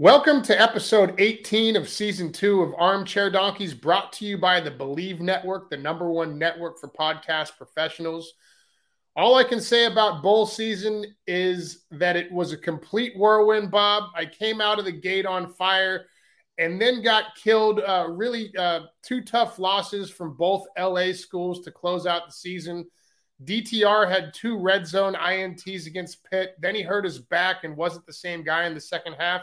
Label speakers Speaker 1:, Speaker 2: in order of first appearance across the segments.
Speaker 1: Welcome to episode 18 of season two of Armchair Donkeys, brought to you by the Believe Network, the number one network for podcast professionals. All I can say about bowl season is that it was a complete whirlwind, Bob. I came out of the gate on fire and then got killed. Uh, really, uh, two tough losses from both LA schools to close out the season. DTR had two red zone INTs against Pitt. Then he hurt his back and wasn't the same guy in the second half.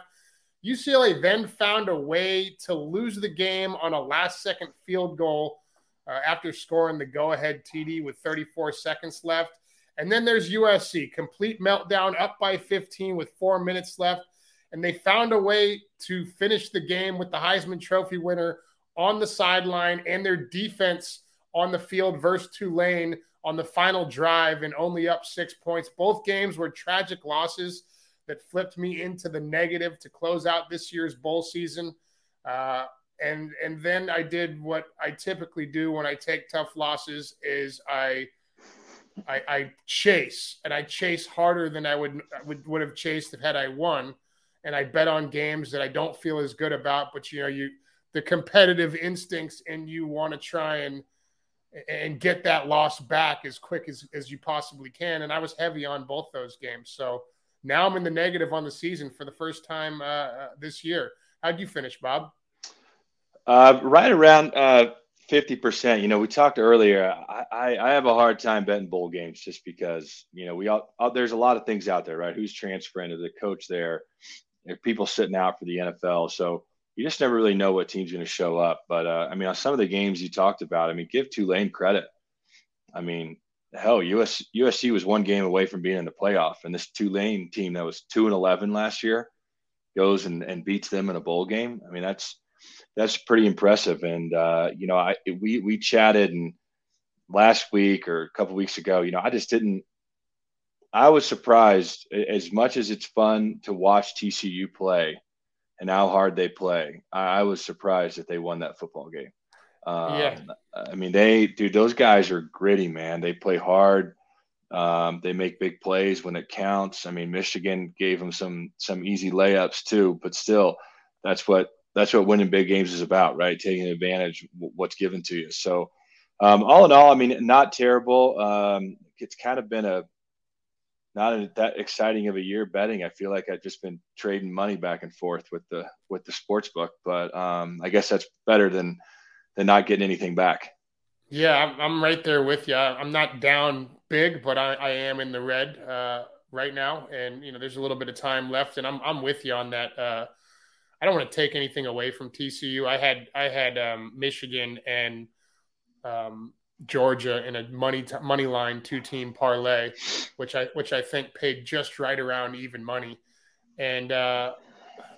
Speaker 1: UCLA then found a way to lose the game on a last second field goal uh, after scoring the go ahead TD with 34 seconds left. And then there's USC, complete meltdown, up by 15 with four minutes left. And they found a way to finish the game with the Heisman Trophy winner on the sideline and their defense on the field versus Tulane on the final drive and only up six points. Both games were tragic losses that flipped me into the negative to close out this year's bowl season. Uh, and and then I did what I typically do when I take tough losses is I I, I chase and I chase harder than I would would would have chased if had I won, and I bet on games that I don't feel as good about. But you know you the competitive instincts and you want to try and and get that loss back as quick as, as you possibly can. And I was heavy on both those games. So now I'm in the negative on the season for the first time uh, uh this year. How'd you finish, Bob?
Speaker 2: Uh, right around uh, 50%. You know, we talked earlier. I, I, I, have a hard time betting bowl games just because, you know, we all, uh, there's a lot of things out there, right? Who's transferring to the coach there? There people sitting out for the NFL. So you just never really know what team's going to show up. But uh, I mean, on some of the games you talked about, I mean, give Tulane credit. I mean, hell, US, USC was one game away from being in the playoff, and this Tulane team that was two and eleven last year goes and, and beats them in a bowl game. I mean, that's that's pretty impressive. And uh, you know, I we we chatted and last week or a couple weeks ago, you know, I just didn't. I was surprised as much as it's fun to watch TCU play and how hard they play. I, I was surprised that they won that football game. Um, yeah. I mean, they, dude, those guys are gritty, man. They play hard. Um, they make big plays when it counts. I mean, Michigan gave them some some easy layups too, but still, that's what that's what winning big games is about, right? Taking advantage of what's given to you. So, um, all in all, I mean, not terrible. Um, it's kind of been a not a, that exciting of a year betting. I feel like I've just been trading money back and forth with the with the sports book, but um, I guess that's better than than not getting anything back.
Speaker 1: Yeah, I'm right there with you. I'm not down big, but I, I am in the red uh, right now, and you know there's a little bit of time left, and I'm I'm with you on that. Uh, I don't want to take anything away from TCU. I had I had um, Michigan and um, Georgia in a money t- money line two team parlay, which I which I think paid just right around even money, and uh,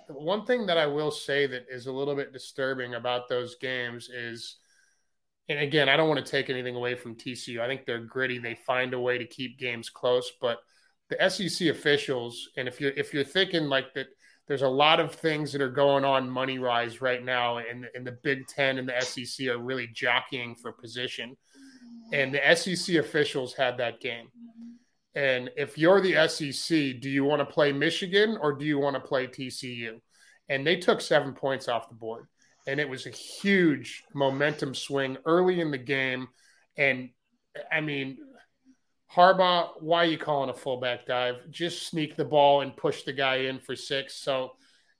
Speaker 1: one thing that I will say that is a little bit disturbing about those games is, and again, I don't want to take anything away from TCU. I think they're gritty. They find a way to keep games close, but the SEC officials, and if you're if you're thinking like that, there's a lot of things that are going on money rise right now, and and the Big Ten and the SEC are really jockeying for position, and the SEC officials had that game. Mm-hmm. And if you're the SEC, do you want to play Michigan or do you want to play TCU? And they took seven points off the board. And it was a huge momentum swing early in the game. And I mean, Harbaugh, why are you calling a fullback dive? Just sneak the ball and push the guy in for six. So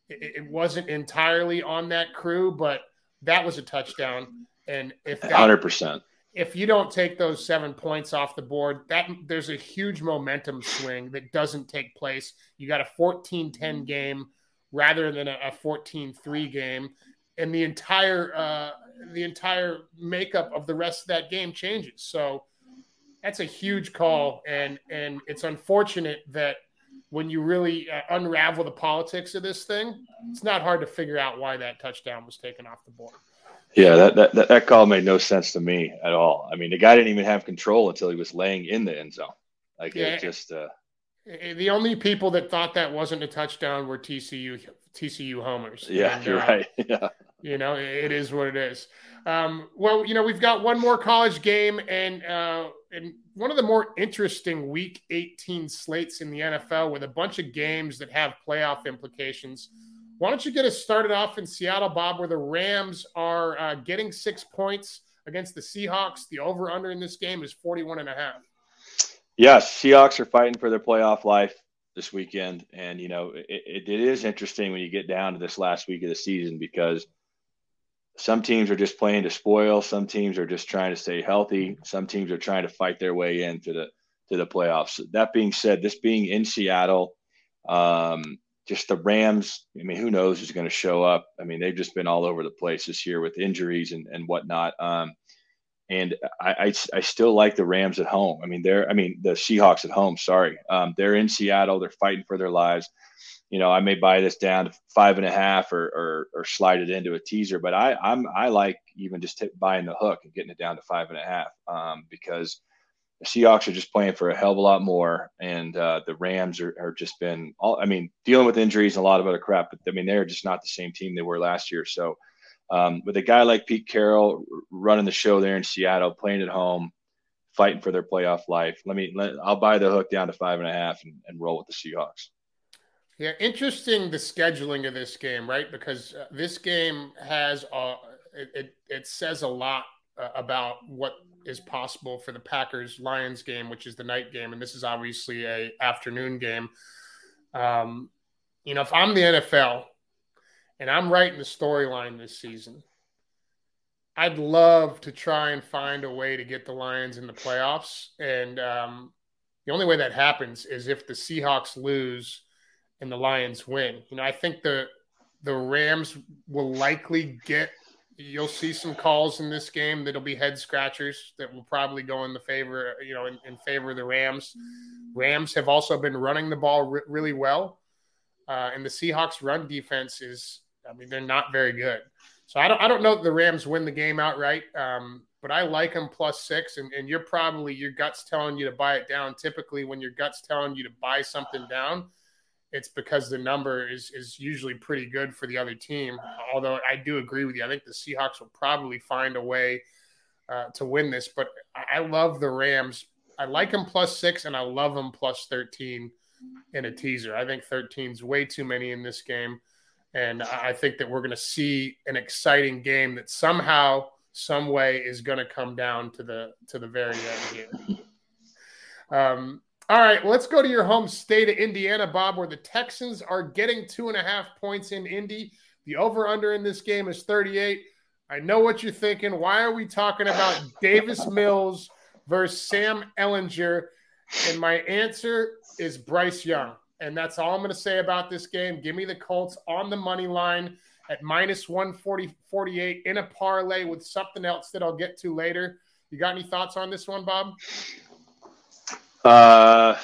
Speaker 1: it, it wasn't entirely on that crew, but that was a touchdown. And if that,
Speaker 2: 100%,
Speaker 1: if you don't take those seven points off the board, that there's a huge momentum swing that doesn't take place. You got a 14-10 mm-hmm. game rather than a, 14-3 game, and the entire uh, the entire makeup of the rest of that game changes. So that's a huge call, and and it's unfortunate that when you really uh, unravel the politics of this thing, it's not hard to figure out why that touchdown was taken off the board.
Speaker 2: Yeah, that, that that call made no sense to me at all. I mean, the guy didn't even have control until he was laying in the end zone. Like yeah, it just. Uh,
Speaker 1: the only people that thought that wasn't a touchdown were TCU TCU homers.
Speaker 2: Yeah, and, you're uh, right. Yeah.
Speaker 1: You know, it is what it is. Um, well, you know, we've got one more college game, and uh, and one of the more interesting Week 18 slates in the NFL with a bunch of games that have playoff implications Why don't you get us started off in Seattle, Bob, where the Rams are uh, getting six points against the Seahawks? The over under in this game is 41 and a half.
Speaker 2: Yes, Seahawks are fighting for their playoff life this weekend. And, you know, it, it, it is interesting when you get down to this last week of the season because some teams are just playing to spoil. Some teams are just trying to stay healthy. Some teams are trying to fight their way into the to the playoffs. That being said, this being in Seattle, um, just the Rams. I mean, who knows who's going to show up? I mean, they've just been all over the place this year with injuries and and whatnot. Um, and I, I, I, still like the Rams at home. I mean, they're I mean the Seahawks at home. Sorry, um, they're in Seattle. They're fighting for their lives. You know, I may buy this down to five and a half or or, or slide it into a teaser, but I I'm I like even just t- buying the hook and getting it down to five and a half um, because the Seahawks are just playing for a hell of a lot more, and uh, the Rams are, are just been all I mean dealing with injuries and a lot of other crap. But I mean they're just not the same team they were last year. So um, with a guy like Pete Carroll running the show there in Seattle, playing at home, fighting for their playoff life, let me let, I'll buy the hook down to five and a half and, and roll with the Seahawks.
Speaker 1: Yeah, interesting the scheduling of this game, right? Because uh, this game has a it, it, it says a lot uh, about what is possible for the Packers Lions game, which is the night game, and this is obviously a afternoon game. Um, you know, if I'm the NFL and I'm writing the storyline this season, I'd love to try and find a way to get the Lions in the playoffs. And um, the only way that happens is if the Seahawks lose and the Lions win. You know, I think the the Rams will likely get. You'll see some calls in this game that'll be head scratchers that will probably go in the favor, you know, in, in favor of the Rams. Rams have also been running the ball re- really well, uh, and the Seahawks' run defense is I mean, they're not very good. So I don't, I don't know that the Rams win the game outright, um, but I like them plus six. And, and you're probably your guts telling you to buy it down. Typically, when your guts telling you to buy something down, it's because the number is is usually pretty good for the other team. Although I do agree with you, I think the Seahawks will probably find a way uh, to win this. But I love the Rams. I like them plus six, and I love them plus thirteen in a teaser. I think 13 is way too many in this game. And I think that we're going to see an exciting game that somehow, some way, is going to come down to the to the very end here. Um, all right, let's go to your home state of Indiana, Bob, where the Texans are getting two and a half points in Indy. The over under in this game is 38. I know what you're thinking. Why are we talking about Davis Mills versus Sam Ehlinger? And my answer is Bryce Young. And that's all I'm going to say about this game. Give me the Colts on the money line at minus 140, 48 in a parlay with something else that I'll get to later. You got any thoughts on this one, Bob?
Speaker 2: Uh,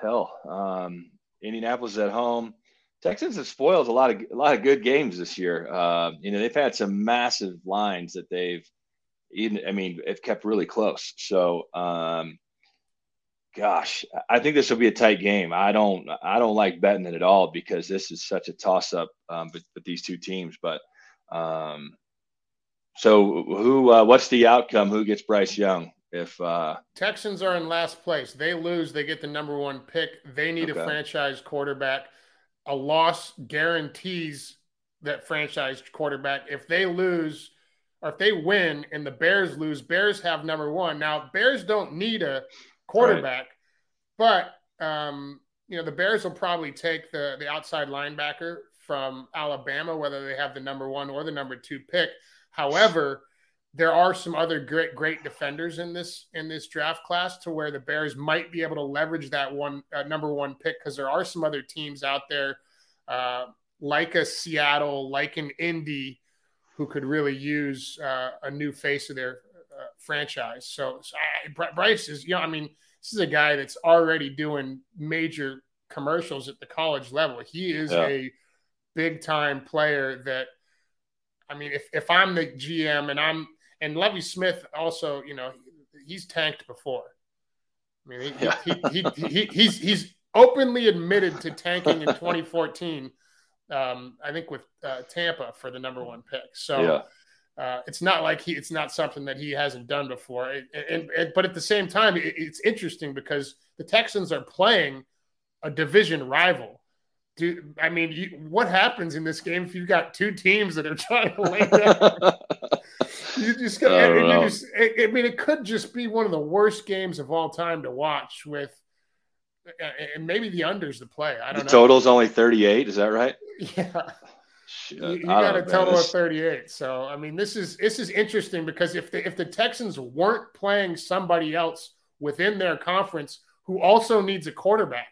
Speaker 2: hell, um, Indianapolis at home. Texans have spoiled a lot of a lot of good games this year. Uh, you know, they've had some massive lines that they've even. I mean, have kept really close. So, um, gosh, I think this will be a tight game. I don't, I don't like betting it at all because this is such a toss up um, with, with, these two teams. But um, so who, uh, what's the outcome? Who gets Bryce Young? If uh,
Speaker 1: Texans are in last place, they lose, they get the number one pick. They need okay. a franchise quarterback. A loss guarantees that franchise quarterback. If they lose, or if they win and the Bears lose, Bears have number one. Now, Bears don't need a quarterback. Right. But um, you know, the Bears will probably take the the outside linebacker from Alabama, whether they have the number one or the number two pick. However, there are some other great great defenders in this in this draft class to where the Bears might be able to leverage that one uh, number one pick because there are some other teams out there uh, like a Seattle, like an Indy, who could really use uh, a new face of their uh, franchise. So, so I, Bryce is, you know, I mean, this is a guy that's already doing major commercials at the college level. He is yeah. a big time player that, I mean, if, if I'm the GM and I'm, and Lovie Smith also, you know, he's tanked before. I mean, he, yeah. he, he, he, he, he's, he's openly admitted to tanking in 2014. Um, I think with uh, Tampa for the number one pick. So, yeah. Uh, it's not like he, it's not something that he hasn't done before. And, and, and but at the same time, it, it's interesting because the Texans are playing a division rival. Do I mean you, what happens in this game if you've got two teams that are trying to lay down? you just, I, you just I, I mean, it could just be one of the worst games of all time to watch with, uh, uh, and maybe the unders to play. I don't
Speaker 2: the
Speaker 1: know.
Speaker 2: Total's only 38. Is that right?
Speaker 1: Yeah. Shit, you, you got a total of 38. So I mean, this is this is interesting because if the if the Texans weren't playing somebody else within their conference who also needs a quarterback,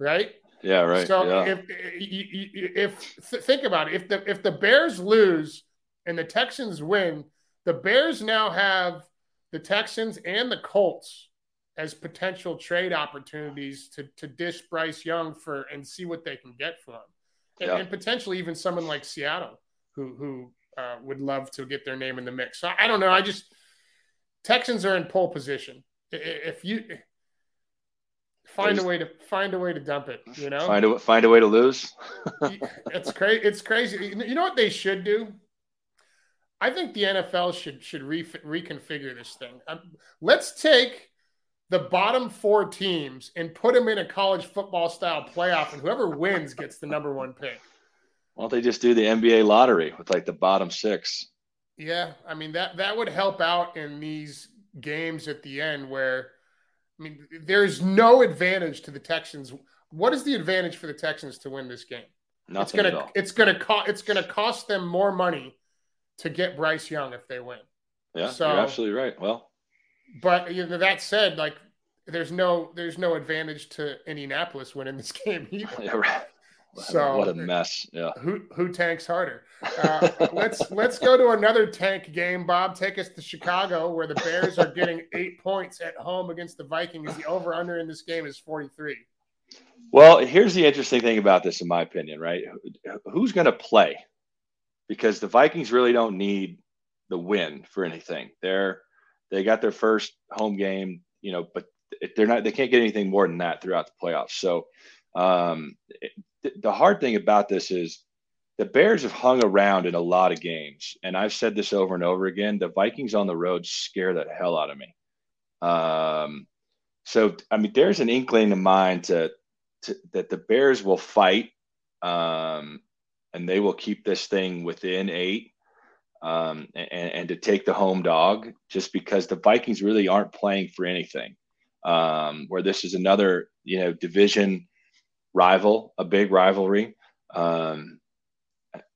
Speaker 1: right?
Speaker 2: Yeah, right.
Speaker 1: So
Speaker 2: yeah.
Speaker 1: if if, think about it, if the if the Bears lose and the Texans win, the Bears now have the Texans and the Colts as potential trade opportunities to to dish Bryce Young for and see what they can get for him, and, yeah. and potentially even someone like Seattle who who uh, would love to get their name in the mix. So I don't know. I just Texans are in pole position. If you find There's, a way to find a way to dump it. You know,
Speaker 2: find a find a way to lose.
Speaker 1: it's crazy. It's crazy. You know what they should do? I think the NFL should should re- reconfigure this thing. Um, let's take the bottom four teams and put them in a college football style playoff, and whoever wins gets the number one pick.
Speaker 2: Why don't they just do the NBA lottery with like the bottom six?
Speaker 1: Yeah, I mean that that would help out in these games at the end where I mean, there's no advantage to the Texans. What is the advantage for the Texans to win this game?
Speaker 2: Nothing
Speaker 1: it's gonna it's gonna cost it's gonna cost them more money to get Bryce Young if they win.
Speaker 2: Yeah, so, you're absolutely right. Well,
Speaker 1: but you know, that said, like there's no there's no advantage to Indianapolis winning this game either.
Speaker 2: Yeah, right. So what a mess. Yeah.
Speaker 1: Who who tanks harder? Uh, let's let's go to another tank game. Bob, take us to Chicago, where the Bears are getting eight points at home against the Vikings. The over under in this game is forty three.
Speaker 2: Well, here's the interesting thing about this, in my opinion. Right? Who's going to play? Because the Vikings really don't need the win for anything. They're they got their first home game, you know, but they're not. They can't get anything more than that throughout the playoffs. So um, the hard thing about this is the Bears have hung around in a lot of games, and I've said this over and over again. The Vikings on the road scare the hell out of me. Um, so I mean, there's an inkling of mine to, to that the Bears will fight, um, and they will keep this thing within eight, um, and, and to take the home dog, just because the Vikings really aren't playing for anything. Um, where this is another, you know, division rival, a big rivalry. Um,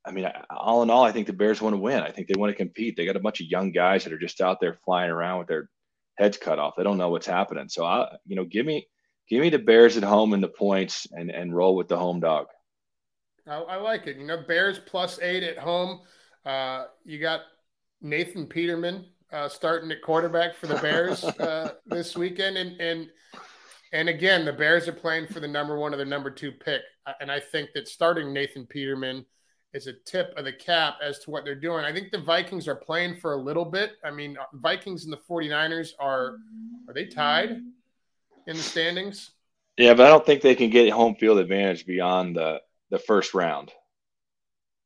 Speaker 2: I mean, all in all, I think the Bears want to win. I think they want to compete. They got a bunch of young guys that are just out there flying around with their heads cut off. They don't know what's happening. So I, you know, give me, give me the Bears at home and the points, and and roll with the home dog.
Speaker 1: I, I like it. You know, Bears plus eight at home. Uh, you got Nathan Peterman uh, starting at quarterback for the Bears uh, this weekend, and and and again, the Bears are playing for the number one or the number two pick. And I think that starting Nathan Peterman is a tip of the cap as to what they're doing. I think the Vikings are playing for a little bit. I mean, uh, Vikings and the 49ers are are they tied in the standings?
Speaker 2: Yeah, but I don't think they can get home field advantage beyond the the first round.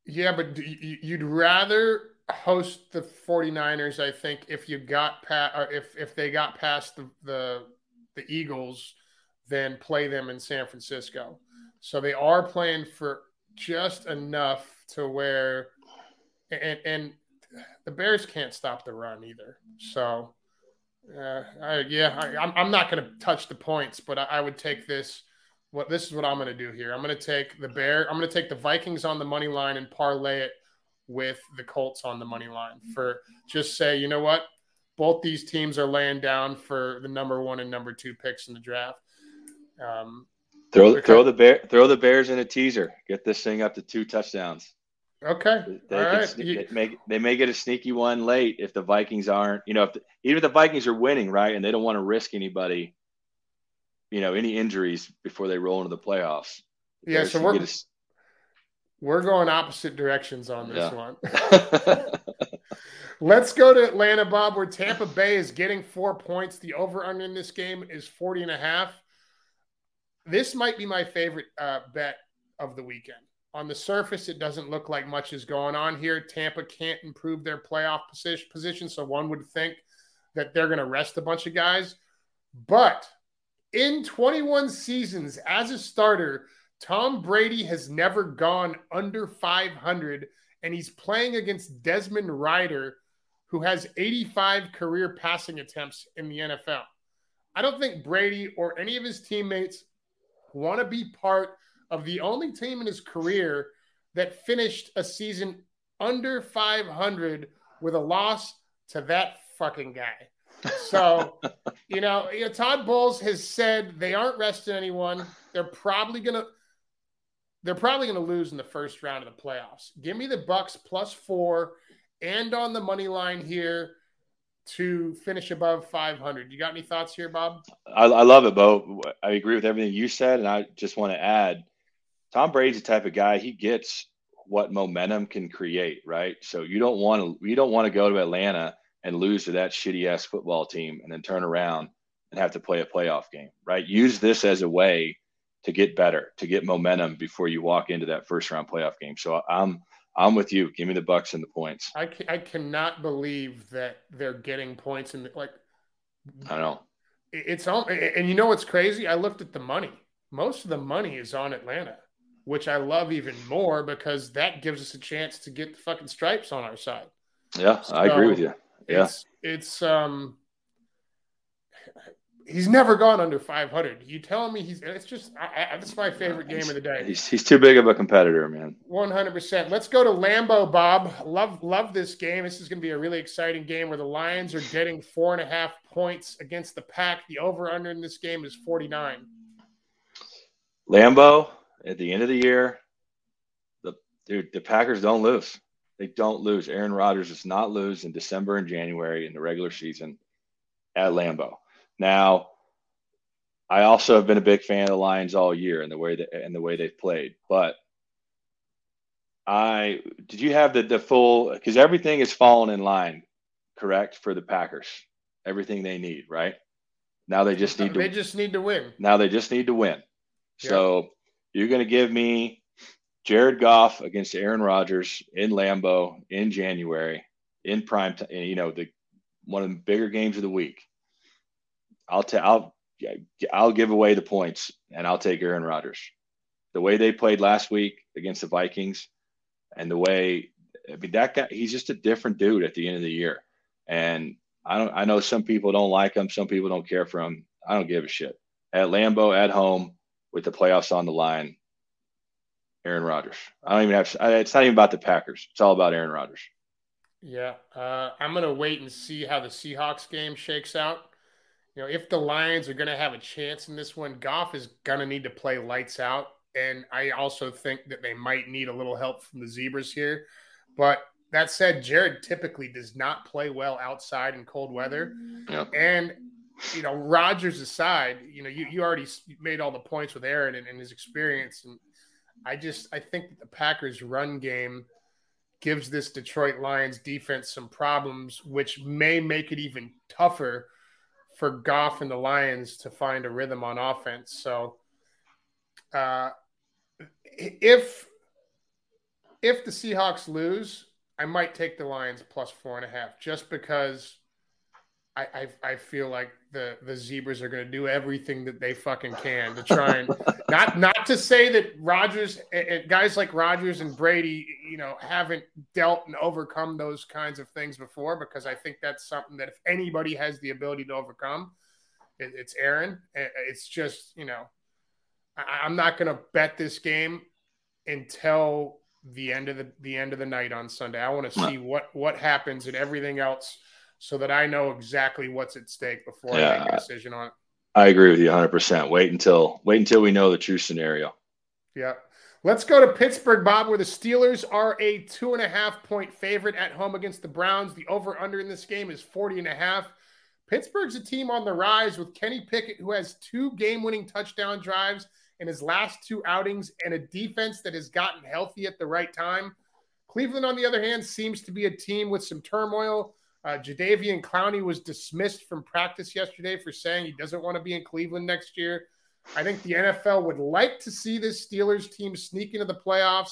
Speaker 1: Yeah, but you'd rather host the 49ers I think if you got past or if if they got past the the the Eagles than play them in San Francisco. So they are playing for just enough to where, and, and the Bears can't stop the run either. So, uh, I, yeah, I, am I'm, I'm not going to touch the points, but I, I would take this. What this is what I'm going to do here. I'm going to take the Bear. I'm going to take the Vikings on the money line and parlay it with the Colts on the money line for just say, you know what, both these teams are laying down for the number one and number two picks in the draft. Um,
Speaker 2: throw throw the bear throw the Bears in a teaser. Get this thing up to two touchdowns.
Speaker 1: Okay.
Speaker 2: They, right. they, may, they may get a sneaky one late if the Vikings aren't, you know, if the, even if the Vikings are winning, right, and they don't want to risk anybody, you know, any injuries before they roll into the playoffs.
Speaker 1: Yeah, so we're a, we're going opposite directions on this yeah. one. Let's go to Atlanta, Bob, where Tampa Bay is getting four points. The over under in this game is 40 and a half. This might be my favorite uh, bet of the weekend. On the surface, it doesn't look like much is going on here. Tampa can't improve their playoff position, so one would think that they're going to rest a bunch of guys. But in 21 seasons as a starter, Tom Brady has never gone under 500, and he's playing against Desmond Ridder, who has 85 career passing attempts in the NFL. I don't think Brady or any of his teammates want to be part of the only team in his career that finished a season under 500 with a loss to that fucking guy. So, you know, you know, Todd Bowles has said they aren't resting anyone. They're probably gonna they're probably gonna lose in the first round of the playoffs. Give me the Bucs plus four and on the money line here to finish above 500. You got any thoughts here, Bob?
Speaker 2: I, I love it, Bo. I agree with everything you said, and I just want to add, Tom Brady's the type of guy he gets what momentum can create, right? So you don't want to you don't want to go to Atlanta and lose to that shitty ass football team and then turn around and have to play a playoff game, right? Use this as a way to get better, to get momentum before you walk into that first round playoff game. So I'm I'm with you. Give me the Bucs and the points.
Speaker 1: I, can, I cannot believe that they're getting points in the, like.
Speaker 2: I know.
Speaker 1: It's all and you know what's crazy? I looked at the money. Most of the money is on Atlanta which I love even more because that gives us a chance to get the fucking stripes on our side.
Speaker 2: Yeah, so I agree with you. Yeah.
Speaker 1: It's, it's um he's never gone under 500. You telling me he's it's just I, I, that's my favorite game of the day.
Speaker 2: He's, he's too big of a competitor, man.
Speaker 1: 100%. Let's go to Lambeau, Bob. Love love this game. This is going to be a really exciting game where the Lions are getting four and a half points against the Pack. The over under in this game is 49.
Speaker 2: Lambeau at the end of the year, the dude, the Packers don't lose. They don't lose. Aaron Rodgers does not lose in December and January in the regular season at Lambeau. Now, I also have been a big fan of the Lions all year and the way that and the way they've played. But I did you have the the full because everything is fallen in line, correct for the Packers. Everything they need, right? Now they just need
Speaker 1: to. They just need to win.
Speaker 2: Now they just need to win. So you're going to give me Jared Goff against Aaron Rodgers in Lambeau in January in prime time, you know, the one of the bigger games of the week. I'll tell I'll I'll give away the points and I'll take Aaron Rodgers. The way they played last week against the Vikings and the way I mean that guy he's just a different dude at the end of the year. And I don't I know some people don't like him, some people don't care for him. I don't give a shit. At Lambeau at home, with the playoffs on the line, Aaron Rodgers. I don't even have. It's not even about the Packers. It's all about Aaron Rodgers.
Speaker 1: Yeah, uh, I'm gonna wait and see how the Seahawks game shakes out. You know, if the Lions are gonna have a chance in this one, Goff is gonna need to play lights out, and I also think that they might need a little help from the Zebras here. But that said, Jared typically does not play well outside in cold weather, yep. and you know, Rodgers aside, you know, you, you already made all the points with Aaron and, and his experience. And I just, I think that the Packers run game gives this Detroit Lions defense some problems, which may make it even tougher for Goff and the Lions to find a rhythm on offense. So, uh, if if the Seahawks lose, I might take the Lions plus four and a half, just because I, I, I feel like the the zebras are going to do everything that they fucking can to try and not not to say that Rodgers and guys like Rodgers and Brady, you know, haven't dealt and overcome those kinds of things before because I think that's something that if anybody has the ability to overcome, it, it's Aaron. It's just you know, I, I'm not going to bet this game until the end of the the end of the night on Sunday. I want to see what what happens and everything else so that I know exactly what's at stake before yeah, I make a decision on it.
Speaker 2: I agree with you 100%. Wait until wait until we know the true scenario.
Speaker 1: Yeah. Let's go to Pittsburgh, Bob, where the Steelers are a two and a half point favorite at home against the Browns. The over under in this game is 40 and a half. Pittsburgh's a team on the rise with Kenny Pickett, who has two game winning touchdown drives in his last two outings and a defense that has gotten healthy at the right time. Cleveland, on the other hand, seems to be a team with some turmoil uh, Jadeveon Clowney was dismissed from practice yesterday for saying he doesn't want to be in Cleveland next year. I think the NFL would like to see this Steelers team sneak into the playoffs.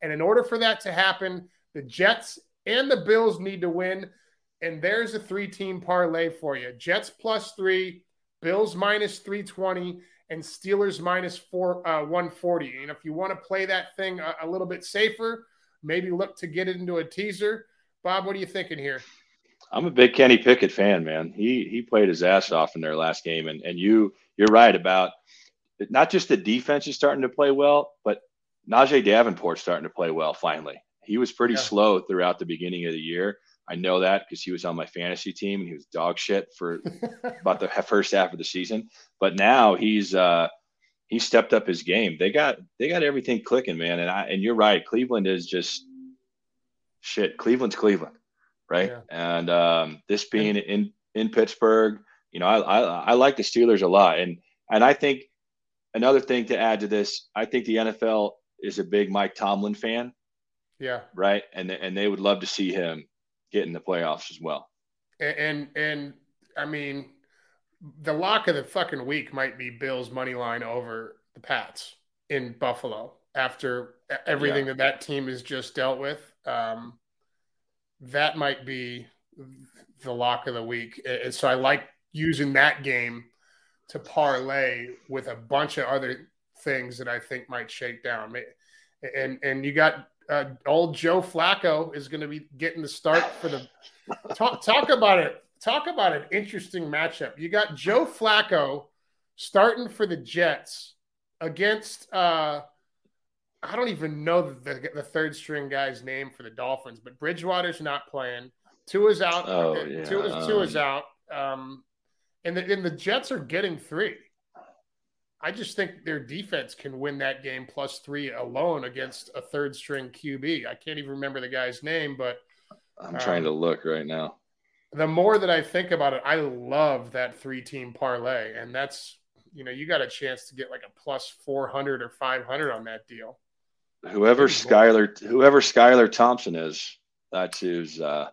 Speaker 1: And in order for that to happen, the Jets and the Bills need to win. And there's a three team parlay for you Jets plus three, Bills minus 320, and Steelers minus four uh, 140. And if you want to play that thing a, a, little bit safer, maybe look to get it into a teaser. Bob, what are you thinking here?
Speaker 2: I'm a big Kenny Pickett fan, man. He he played his ass off in their last game, and and you you're right about not just the defense is starting to play well, but Najeh Davenport's starting to play well finally. He was pretty yeah. slow throughout the beginning of the year. I know that because he was on my fantasy team and he was dog shit for about the first half of the season. But now he's uh, he stepped up his game. They got they got everything clicking, man. And I and you're right. Cleveland is just shit. Cleveland's Cleveland, right? Yeah. And um, this being in in Pittsburgh, you know, I, I I like the Steelers a lot, and and I think another thing to add to this, I think the NFL is a big Mike Tomlin fan.
Speaker 1: Yeah.
Speaker 2: Right. And and they would love to see him get in the playoffs as well.
Speaker 1: And and, and I mean, the lock of the fucking week might be Bills money line over the Pats in Buffalo after everything yeah. that that team has just dealt with. Um, that might be the lock of the week. And so I like using that game to parlay with a bunch of other things that I think might shake down. And and you got uh, old Joe Flacco is going to be getting the start for the talk. Talk about it. Talk about an interesting matchup. You got Joe Flacco starting for the Jets against. Uh, I don't even know the, the third string guy's name for the Dolphins, but Bridgewater's not playing. Two is out. Oh, yeah. Tua's, is out. Um, and the, and the Jets are getting three. I just think their defense can win that game plus three alone against a third string QB. I can't even remember the guy's name, but
Speaker 2: I'm um, trying to look right now.
Speaker 1: The more that I think about it, I love that three team parlay. And that's, you know, you got a chance to get like a plus 400 or 500 on that deal.
Speaker 2: Whoever Skylar, whoever Skylar Thompson is, that's who's, uh,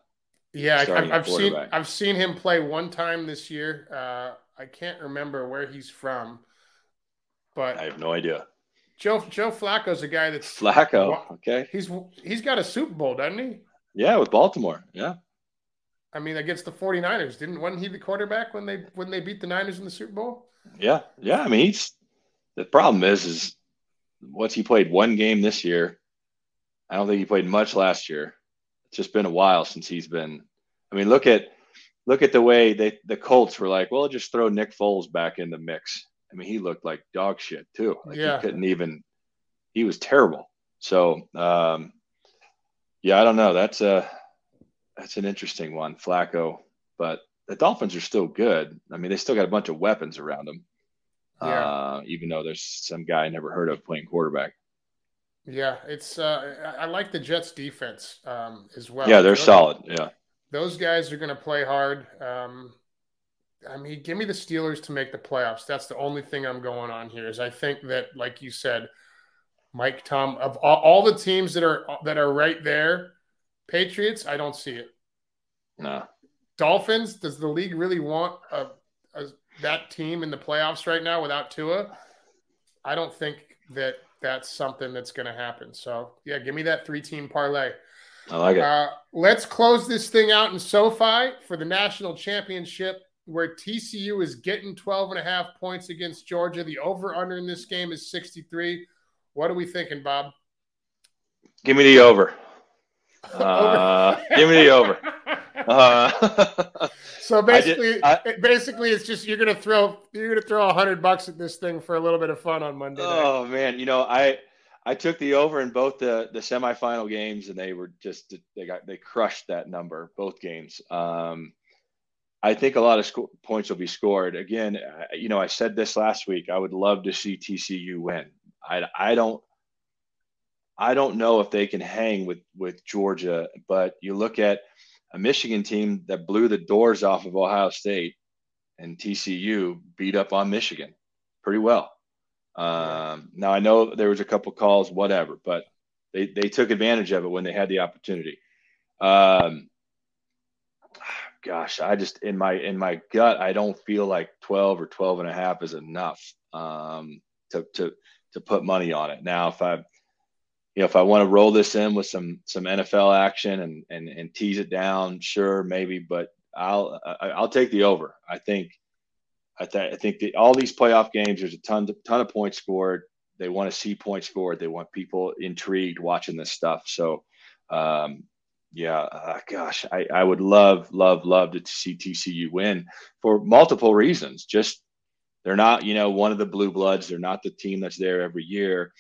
Speaker 1: yeah, I've, I've seen I've seen him play one time this year. Uh, I can't remember where he's from, but
Speaker 2: I have no idea.
Speaker 1: Joe Joe Flacco's a guy that's
Speaker 2: Flacco. Okay,
Speaker 1: he's he's got a Super Bowl, doesn't he?
Speaker 2: Yeah, with Baltimore. Yeah.
Speaker 1: I mean, against the 49ers, didn't wasn't he the quarterback when they when they beat the Niners in the Super Bowl?
Speaker 2: Yeah, yeah. I mean, he's the problem is is once he played one game this year. I don't think he played much last year it's just been a while since he's been. I mean, look at look at the way they the Colts were like, well, just throw Nick Foles back in the mix. I mean, he looked like dog shit too. Like yeah. he couldn't even. He was terrible. So, um, yeah, I don't know. That's a that's an interesting one, Flacco. But the Dolphins are still good. I mean, they still got a bunch of weapons around them. Yeah. Uh, even though there's some guy I never heard of playing quarterback.
Speaker 1: Yeah, it's uh, I like the Jets defense um, as well.
Speaker 2: Yeah, they're those, solid. Yeah,
Speaker 1: those guys are going to play hard. Um, I mean, give me the Steelers to make the playoffs. That's the only thing I'm going on here. Is I think that, like you said, Mike Tom of all, all the teams that are that are right there, Patriots. I don't see it.
Speaker 2: No.
Speaker 1: Dolphins. Does the league really want a, a that team in the playoffs right now without Tua? I don't think that that's something that's going to happen. So yeah, give me that three team parlay.
Speaker 2: I like it. Uh,
Speaker 1: let's close this thing out in SoFi for the national championship where TCU is getting 12 and a half points against Georgia. The over under in this game is 63. What are we thinking, Bob?
Speaker 2: Give me the over. Uh, give me the over. Uh,
Speaker 1: so basically, I did, I, basically, it's just you're gonna throw you're gonna throw a hundred bucks at this thing for a little bit of fun on Monday.
Speaker 2: Oh man, you know I I took the over in both the the semifinal games, and they were just they got they crushed that number both games. Um, I think a lot of sco- points will be scored. Again, you know, I said this last week. I would love to see TCU win. I I don't I don't know if they can hang with with Georgia, but you look at a Michigan team that blew the doors off of Ohio State and TCU beat up on Michigan pretty well. Um, now I know there was a couple calls, whatever, but they, they took advantage of it when they had the opportunity. Um, gosh, I just in my in my gut, I don't feel like 12 or 12 and a half is enough um, to to to put money on it. Now, if I you know, if I want to roll this in with some some NFL action and and and tease it down, sure, maybe, but I'll I'll take the over. I think I, th- I think that all these playoff games, there's a ton, ton of points scored. They want to see points scored. They want people intrigued watching this stuff. So, um, yeah, uh, gosh, I, I would love, love, love to see TCU win for multiple reasons. Just they're not, you know, one of the blue bloods. They're not the team that's there every year.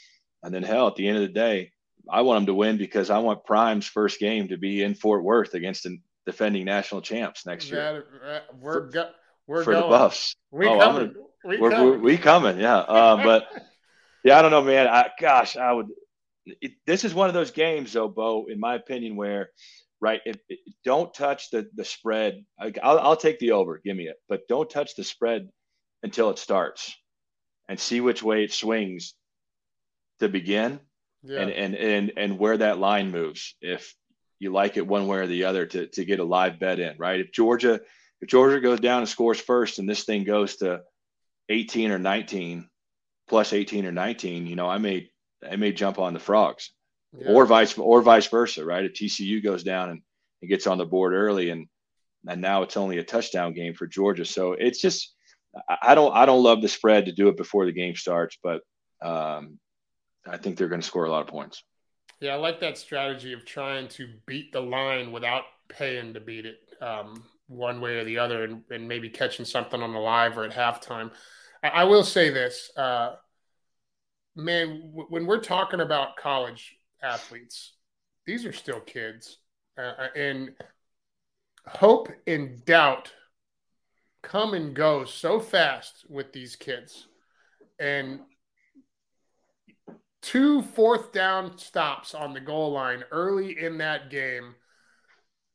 Speaker 2: And then hell, at the end of the day, I want them to win because I want Prime's first game to be in Fort Worth against the defending national champs next year.
Speaker 1: Uh, we're go- we're
Speaker 2: for
Speaker 1: going.
Speaker 2: the Buffs.
Speaker 1: We
Speaker 2: oh,
Speaker 1: coming.
Speaker 2: Gonna,
Speaker 1: we
Speaker 2: we're,
Speaker 1: coming.
Speaker 2: we're- we coming, yeah. Uh, but yeah, I don't know, man. I, gosh, I would. It, this is one of those games, though, Bo, in my opinion, where right, it, it- don't touch the the spread. I, I'll, I'll take the over, give me it, but don't touch the spread until it starts, and see which way it swings to begin,
Speaker 1: yeah.
Speaker 2: and and and and where that line moves. If you like it one way or the other, to to get a live bet in, right? If Georgia if Georgia goes down and scores first, and this thing goes to 18 or 19 plus 18 or 19 you know i may i may jump on the frogs
Speaker 1: yeah.
Speaker 2: or vice or vice versa right if tcu goes down and, and gets on the board early and and now it's only a touchdown game for georgia so it's just I- i don't i don't love the spread to do it before the game starts but um i think they're going to score a lot of points
Speaker 1: Yeah, I like that strategy of trying to beat the line without paying to beat it um, one way or the other and, and maybe catching something on the live or at halftime. I, I will say this, uh, man, w- when we're talking about college athletes, these are still kids. Uh, and hope and doubt come and go so fast with these kids. And two fourth down stops on the goal line early in that game.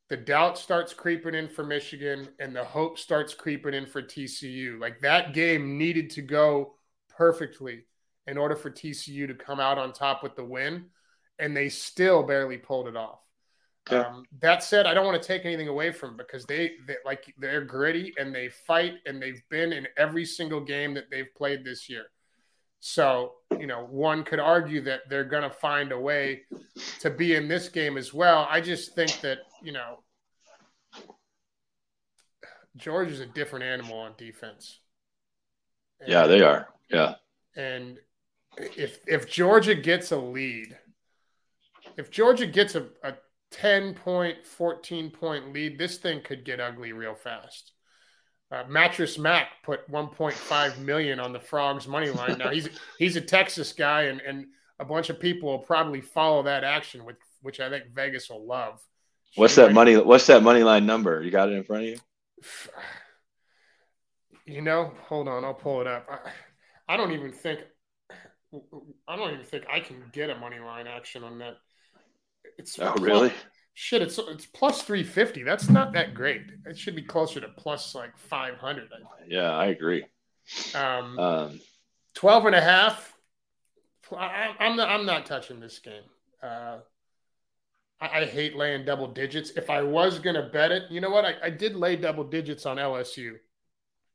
Speaker 1: The doubt starts creeping in for Michigan and the hope starts creeping in for TCU. Like that game needed to go perfectly in order for TCU to come out on top with the win, and they still barely pulled it off.
Speaker 2: Okay.
Speaker 1: Um, that said, I don't want to take anything away from them because they, they like they're gritty and they fight and they've been in every single game that they've played this year. So, you know, one could argue that they're going to find a way to be in this game as well. I just think that, you know, George is a different animal on defense.
Speaker 2: yeah they are yeah
Speaker 1: And if if Georgia gets a lead, if Georgia gets a, a 10 point, 14 point lead, this thing could get ugly real fast. Uh, Mattress Mac put 1.5 million on the Frogs money line. Now he's he's a Texas guy, and and a bunch of people will probably follow that action, with which I think Vegas will love.
Speaker 2: what's
Speaker 1: She
Speaker 2: that
Speaker 1: might-
Speaker 2: money what's that money line number you got it in front of you
Speaker 1: You know, hold on, I'll pull it up. I, I don't even think I don't even think I can get a money line action on that. It's
Speaker 2: oh
Speaker 1: plus-
Speaker 2: really
Speaker 1: Shit, it's it's plus three fifty. That's not that great. It should be closer to plus like five hundred.
Speaker 2: yeah i agree
Speaker 1: Um,
Speaker 2: um
Speaker 1: 12 and a half. I, I'm not. I'm not touching this game. Uh, I, I hate laying double digits. If I was gonna bet it, you know what? I, I did lay double digits on LSU,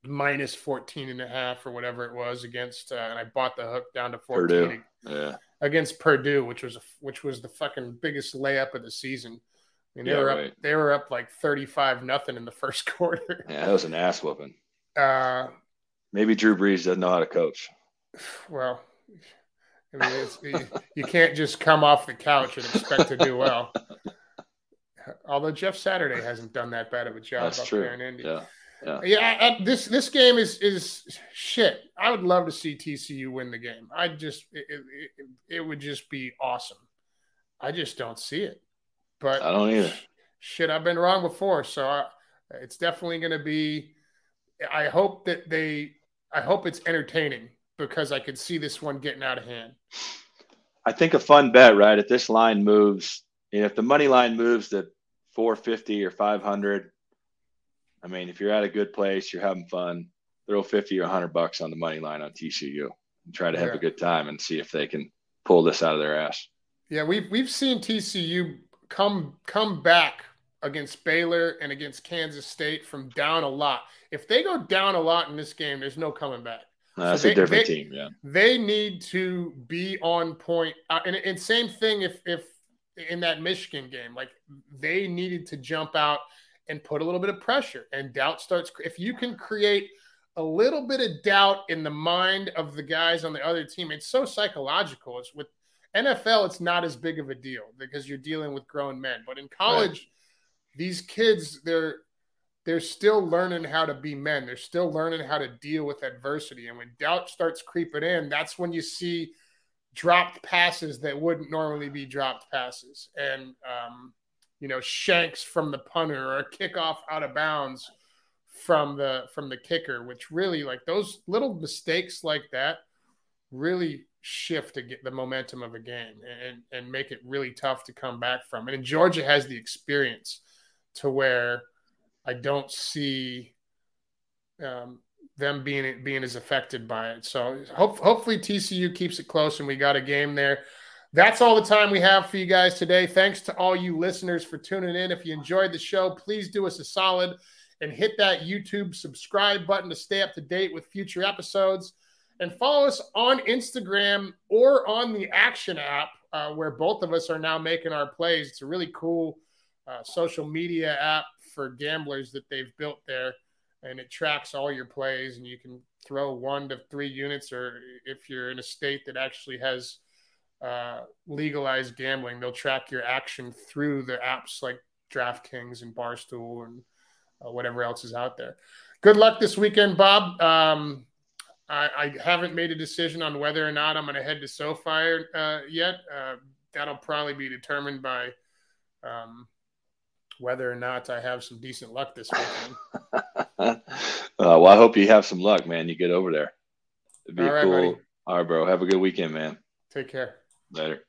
Speaker 1: minus 14 and a half or whatever it was against, uh, and I bought the hook down to 14
Speaker 2: Purdue. yeah
Speaker 1: against Purdue, which was a, which was the fucking biggest layup of the season. Mean, they
Speaker 2: Yeah,
Speaker 1: were up.
Speaker 2: right.
Speaker 1: They were up like 35 nothing in the first quarter.
Speaker 2: yeah that was an ass whooping
Speaker 1: Uh,
Speaker 2: maybe drew brees doesn't know how to coach
Speaker 1: Well, I mean, it's, you, you can't just come off the couch and expect to do well. Although Jeff Saturday hasn't done that bad of a job
Speaker 2: that's
Speaker 1: up
Speaker 2: true
Speaker 1: there in Indy.
Speaker 2: yeah
Speaker 1: Yeah, I, I- this this game is is shit. I would love to see TCU win the game. I just it, it, it would just be awesome. I just don't see it. But
Speaker 2: I don't either.
Speaker 1: Shit, I've been wrong before, so I, it's definitely going to be. I hope that they. I hope it's entertaining because I could see this one getting out of hand.
Speaker 2: I think a fun bet, right? If this line moves, you know, if the money line moves to 450 or 500, I mean, if you're at a good place, you're having fun, throw 50 or 100 bucks on the money line on TCU and try to have
Speaker 1: Yeah.
Speaker 2: a good time and see if they can pull this out of their ass.
Speaker 1: Yeah, we've we've seen TCU come come back against Baylor and against Kansas State from down a lot. If they go down a lot in this game, there's no coming back.
Speaker 2: That's
Speaker 1: they-
Speaker 2: a different
Speaker 1: they-
Speaker 2: team. Yeah.
Speaker 1: They need to be on point. Uh, and, and same thing if if in that Michigan game, like they needed to jump out and put a little bit of pressure. And doubt starts. If you can create a little bit of doubt in the mind of the guys on the other team. It's so psychological. It's with NFL, it's not as big of a deal because you're dealing with grown men. But in college, right. these kids, they're they're still learning how to be men. They're still learning how to deal with adversity. And when doubt starts creeping in, that's when you see dropped passes that wouldn't normally be dropped passes. And um, you know, shanks from the punter or a kickoff out of bounds from the from the kicker, which really like those little mistakes like that really shift to get the momentum of a game and and make it really tough to come back from. And Georgia has the experience to where I don't see um, them being being as affected by it. So hope, hopefully TCU keeps it close and we got a game there. That's all the time we have for you guys today. Thanks to all you listeners for tuning in. If you enjoyed the show, please do us a solid and hit that YouTube subscribe button to stay up to date with future episodes. And follow us on Instagram or on the Action app, uh, where both of us are now making our plays. It's a really cool uh, social media app for gamblers that they've built there. And it tracks all your plays, and you can throw one to three units, or if you're in a state that actually has uh, legalized gambling, they'll track your action through the apps like DraftKings and Barstool and uh, whatever else is out there. Good luck this weekend, Bob. Um, I, I, haven't made a decision on whether or not I'm going to head to SoFi uh, yet. Uh, that'll probably be determined by um, whether or not I have some decent luck this weekend.
Speaker 2: uh, well, I hope you have some luck, man. You get over there. It'd be
Speaker 1: All right,
Speaker 2: cool.
Speaker 1: Buddy.
Speaker 2: All right, bro. Have a good weekend, man.
Speaker 1: Take care.
Speaker 2: Later.